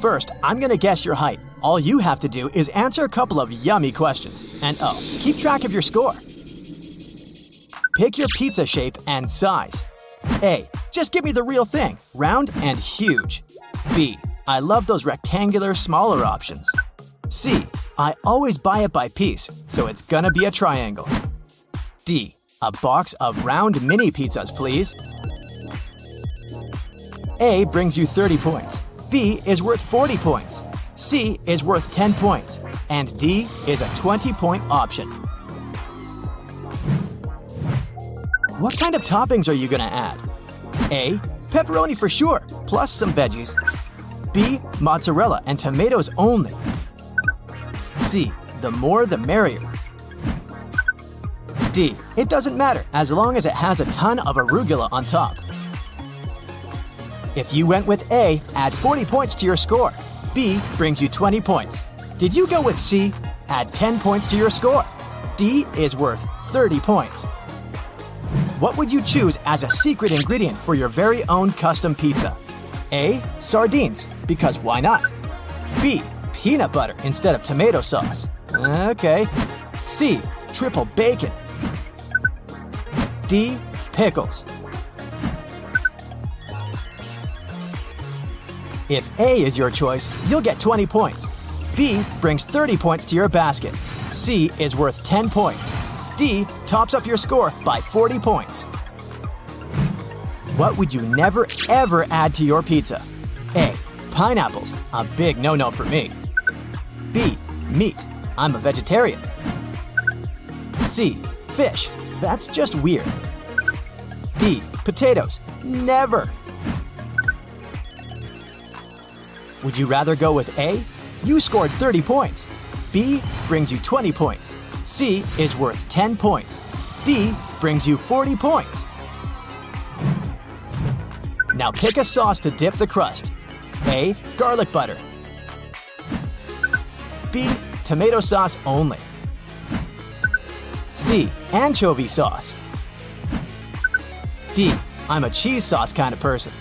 First, I'm gonna guess your height. All you have to do is answer a couple of yummy questions. And oh, keep track of your score. Pick your pizza shape and size. A. Just give me the real thing, round and huge. B. I love those rectangular, smaller options. C. I always buy it by piece, so it's gonna be a triangle. D. A box of round mini pizzas, please. A brings you 30 points. B is worth 40 points. C is worth 10 points. And D is a 20 point option. What kind of toppings are you gonna add? A. Pepperoni for sure, plus some veggies. B. Mozzarella and tomatoes only. C. The more the merrier. D. It doesn't matter as long as it has a ton of arugula on top. If you went with A, add 40 points to your score. B brings you 20 points. Did you go with C? Add 10 points to your score. D is worth 30 points. What would you choose as a secret ingredient for your very own custom pizza? A. Sardines, because why not? B. Peanut butter instead of tomato sauce. Okay. C. Triple bacon. D. Pickles. If A is your choice, you'll get 20 points. B brings 30 points to your basket. C is worth 10 points. D tops up your score by 40 points. What would you never ever add to your pizza? A. Pineapples, a big no no for me. B. Meat, I'm a vegetarian. C. Fish, that's just weird. D. Potatoes, never. Would you rather go with A? You scored 30 points. B brings you 20 points. C is worth 10 points. D brings you 40 points. Now pick a sauce to dip the crust. A. Garlic butter. B. Tomato sauce only. C. Anchovy sauce. D. I'm a cheese sauce kind of person.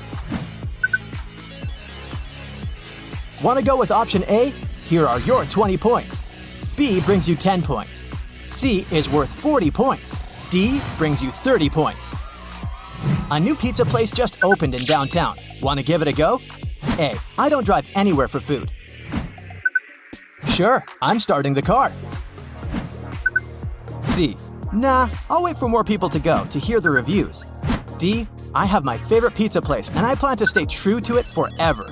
Want to go with option A? Here are your 20 points. B brings you 10 points. C is worth 40 points. D brings you 30 points. A new pizza place just opened in downtown. Want to give it a go? A. I don't drive anywhere for food. Sure, I'm starting the car. C. Nah, I'll wait for more people to go to hear the reviews. D. I have my favorite pizza place and I plan to stay true to it forever.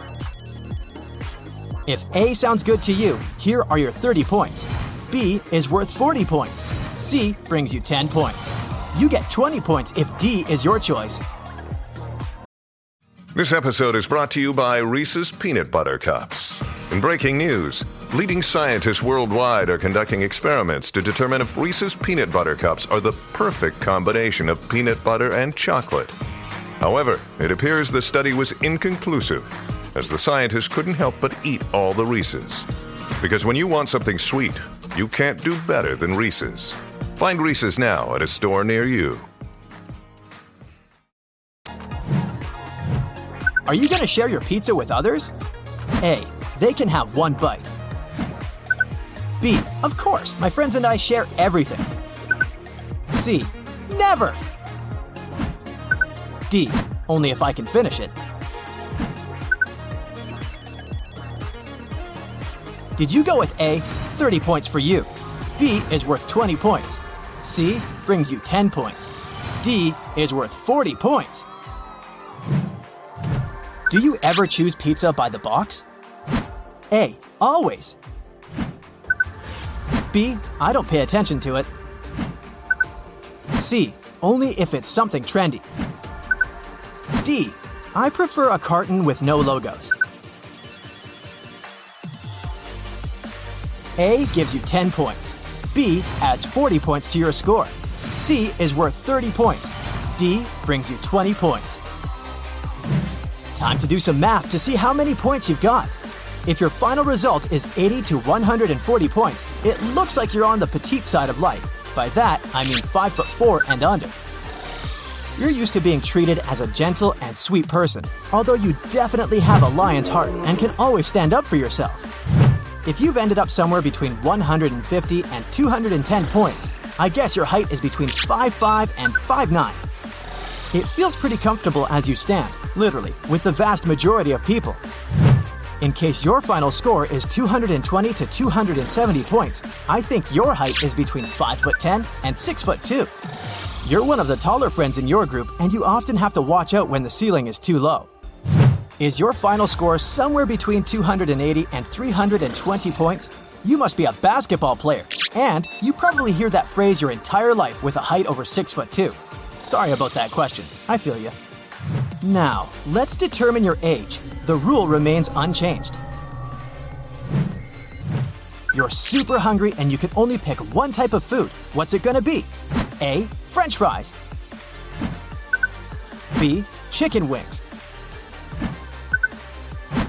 If A sounds good to you, here are your 30 points. B is worth 40 points. C brings you 10 points. You get 20 points if D is your choice. This episode is brought to you by Reese's Peanut Butter Cups. In breaking news, leading scientists worldwide are conducting experiments to determine if Reese's Peanut Butter Cups are the perfect combination of peanut butter and chocolate. However, it appears the study was inconclusive, as the scientists couldn't help but eat all the Reese's. Because when you want something sweet, you can't do better than Reese's. Find Reese's now at a store near you. Are you going to share your pizza with others? A. They can have one bite. B. Of course, my friends and I share everything. C. Never. D. Only if I can finish it. Did you go with A? 30 points for you. B is worth 20 points. C brings you 10 points. D is worth 40 points. Do you ever choose pizza by the box? A. Always. B. I don't pay attention to it. C. Only if it's something trendy. D. I prefer a carton with no logos. A gives you 10 points. B adds 40 points to your score. C is worth 30 points. D brings you 20 points. Time to do some math to see how many points you've got. If your final result is 80 to 140 points, it looks like you're on the petite side of life. By that, I mean 5 foot 4 and under. You're used to being treated as a gentle and sweet person, although you definitely have a lion's heart and can always stand up for yourself. If you've ended up somewhere between 150 and 210 points, I guess your height is between 5'5 and 5'9. It feels pretty comfortable as you stand, literally, with the vast majority of people. In case your final score is 220 to 270 points, I think your height is between 5'10 and 6'2. You're one of the taller friends in your group, and you often have to watch out when the ceiling is too low. Is your final score somewhere between 280 and 320 points? You must be a basketball player, and you probably hear that phrase your entire life with a height over 6 foot 2. Sorry about that question. I feel you. Now, let's determine your age. The rule remains unchanged. You're super hungry and you can only pick one type of food. What's it gonna be? A. French fries. B. Chicken wings.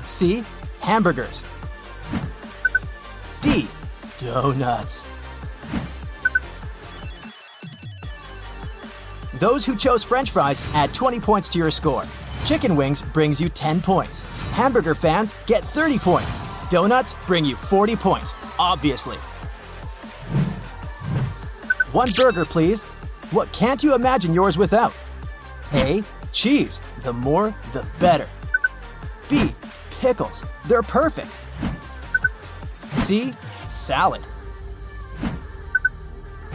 C. Hamburgers. D. Donuts. Those who chose french fries add 20 points to your score. Chicken wings brings you 10 points. Hamburger fans get 30 points. Donuts bring you 40 points, obviously. One burger, please. What can't you imagine yours without? A. Cheese. The more, the better. B. Pickles. They're perfect. C. Salad.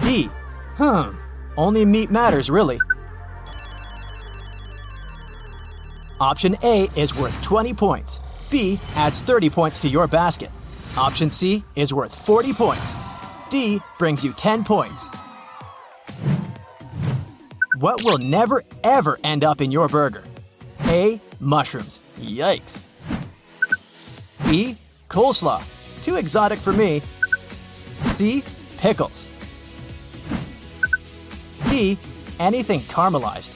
D. Hmm. Only meat matters, really. Option A is worth 20 points. B adds 30 points to your basket. Option C is worth 40 points. D brings you 10 points. What will never ever end up in your burger? A. Mushrooms. Yikes. B. Coleslaw. Too exotic for me. C. Pickles. D. Anything caramelized.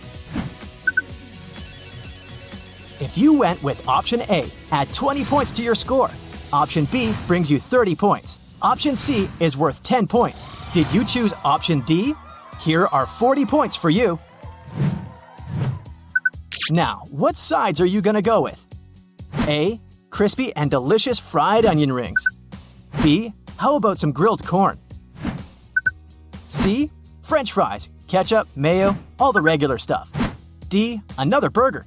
If you went with option A, add 20 points to your score. Option B brings you 30 points. Option C is worth 10 points. Did you choose option D? Here are 40 points for you. Now, what sides are you going to go with? A. Crispy and delicious fried onion rings. B. How about some grilled corn? C. French fries, ketchup, mayo, all the regular stuff. D. Another burger.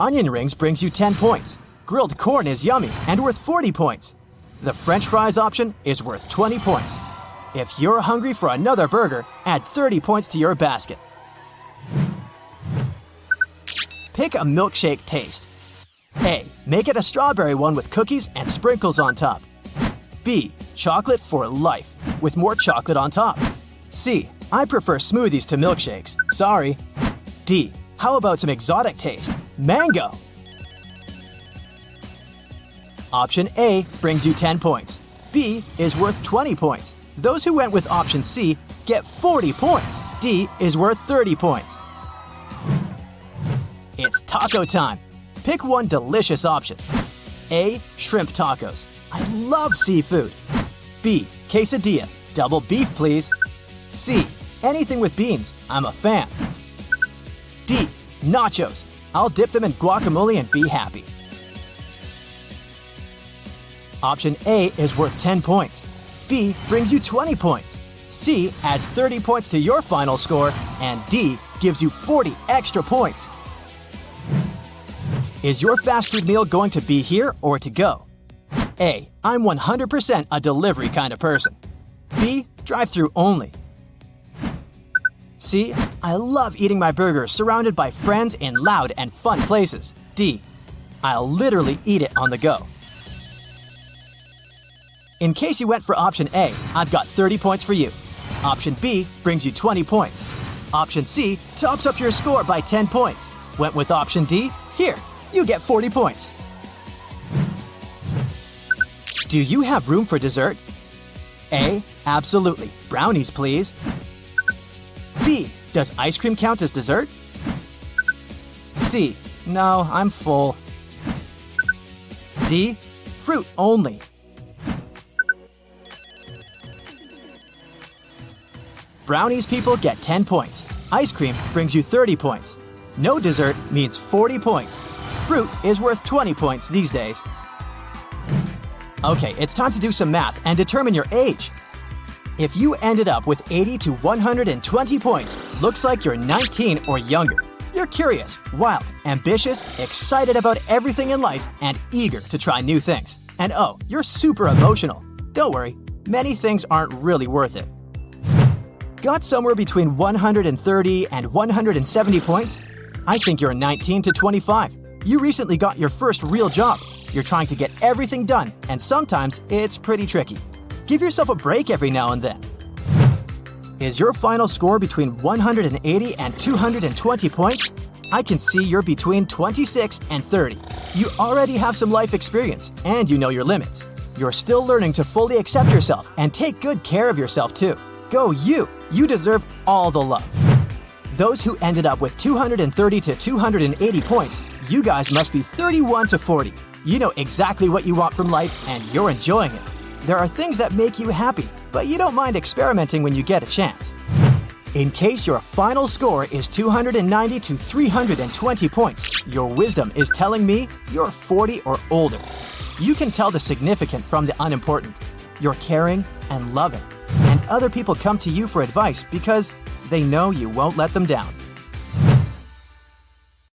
Onion rings brings you 10 points. Grilled corn is yummy and worth 40 points. The french fries option is worth 20 points. If you're hungry for another burger, add 30 points to your basket. Pick a milkshake taste. A. Make it a strawberry one with cookies and sprinkles on top. B. Chocolate for life, with more chocolate on top. C. I prefer smoothies to milkshakes. Sorry. D. How about some exotic taste? Mango! Option A brings you 10 points. B is worth 20 points. Those who went with option C get 40 points. D is worth 30 points. It's taco time. Pick one delicious option. A. Shrimp tacos. I love seafood. B. Quesadilla. Double beef, please. C. Anything with beans. I'm a fan. D. Nachos. I'll dip them in guacamole and be happy. Option A is worth 10 points. B brings you 20 points. C adds 30 points to your final score, and D gives you 40 extra points. Is your fast food meal going to be here or to go? A. I'm 100% a delivery kind of person. B. Drive through only. C. I love eating my burgers surrounded by friends in loud and fun places. D. I'll literally eat it on the go. In case you went for option A, I've got 30 points for you. Option B brings you 20 points. Option C tops up your score by 10 points. Went with option D? Here, you get 40 points. Do you have room for dessert? A. Absolutely. Brownies, please. B. Does ice cream count as dessert? C. No, I'm full. D. Fruit only. Brownies people get 10 points. Ice cream brings you 30 points. No dessert means 40 points. Fruit is worth 20 points these days. Okay, it's time to do some math and determine your age. If you ended up with 80 to 120 points, looks like you're 19 or younger. You're curious, wild, ambitious, excited about everything in life, and eager to try new things. And oh, you're super emotional. Don't worry, many things aren't really worth it. Got somewhere between 130 and 170 points? I think you're 19 to 25. You recently got your first real job. You're trying to get everything done, and sometimes it's pretty tricky. Give yourself a break every now and then. Is your final score between 180 and 220 points? I can see you're between 26 and 30. You already have some life experience, and you know your limits. You're still learning to fully accept yourself and take good care of yourself too. Go you! You deserve all the love. Those who ended up with 230 to 280 points, you guys must be 31 to 40. You know exactly what you want from life and you're enjoying it. There are things that make you happy, but you don't mind experimenting when you get a chance. In case your final score is 290 to 320 points, your wisdom is telling me you're 40 or older. You can tell the significant from the unimportant. You're caring and loving, and other people come to you for advice because they know you won't let them down.